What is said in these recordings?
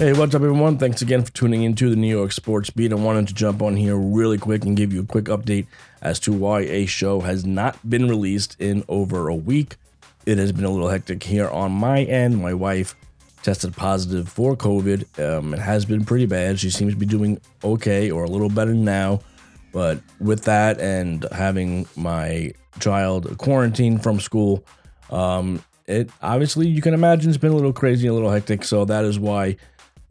Hey, what's up, everyone? Thanks again for tuning into the New York Sports Beat. I wanted to jump on here really quick and give you a quick update as to why a show has not been released in over a week. It has been a little hectic here on my end. My wife tested positive for COVID. Um, it has been pretty bad. She seems to be doing okay or a little better now. But with that and having my child quarantined from school, um, it obviously you can imagine it's been a little crazy, a little hectic. So that is why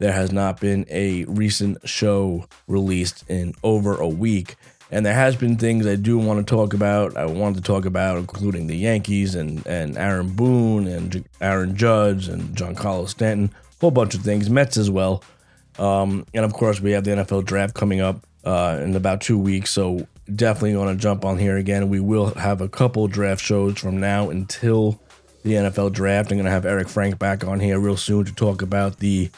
there has not been a recent show released in over a week. And there has been things I do want to talk about. I wanted to talk about, including the Yankees and, and Aaron Boone and Aaron Judge and Giancarlo Stanton, a whole bunch of things, Mets as well. Um, and of course, we have the NFL draft coming up uh, in about two weeks. So definitely going to jump on here again. We will have a couple draft shows from now until the NFL draft. I'm going to have Eric Frank back on here real soon to talk about the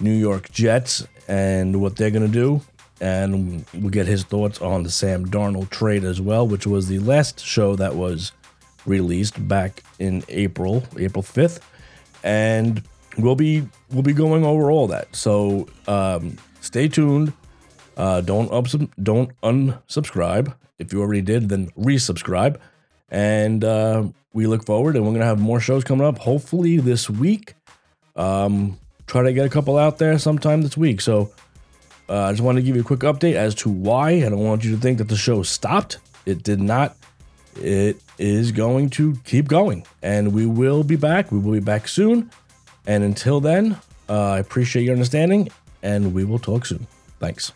New York Jets and what they're going to do. And we'll get his thoughts on the Sam Darnold trade as well, which was the last show that was released back in April, April 5th. And we'll be we'll be going over all that. So um, stay tuned. Uh, don't ups- don't unsubscribe. If you already did, then resubscribe. And uh, we look forward, and we're gonna have more shows coming up. Hopefully this week. Um, try to get a couple out there sometime this week. So uh, I just want to give you a quick update as to why. I don't want you to think that the show stopped. It did not. It is going to keep going, and we will be back. We will be back soon. And until then, uh, I appreciate your understanding, and we will talk soon. Thanks.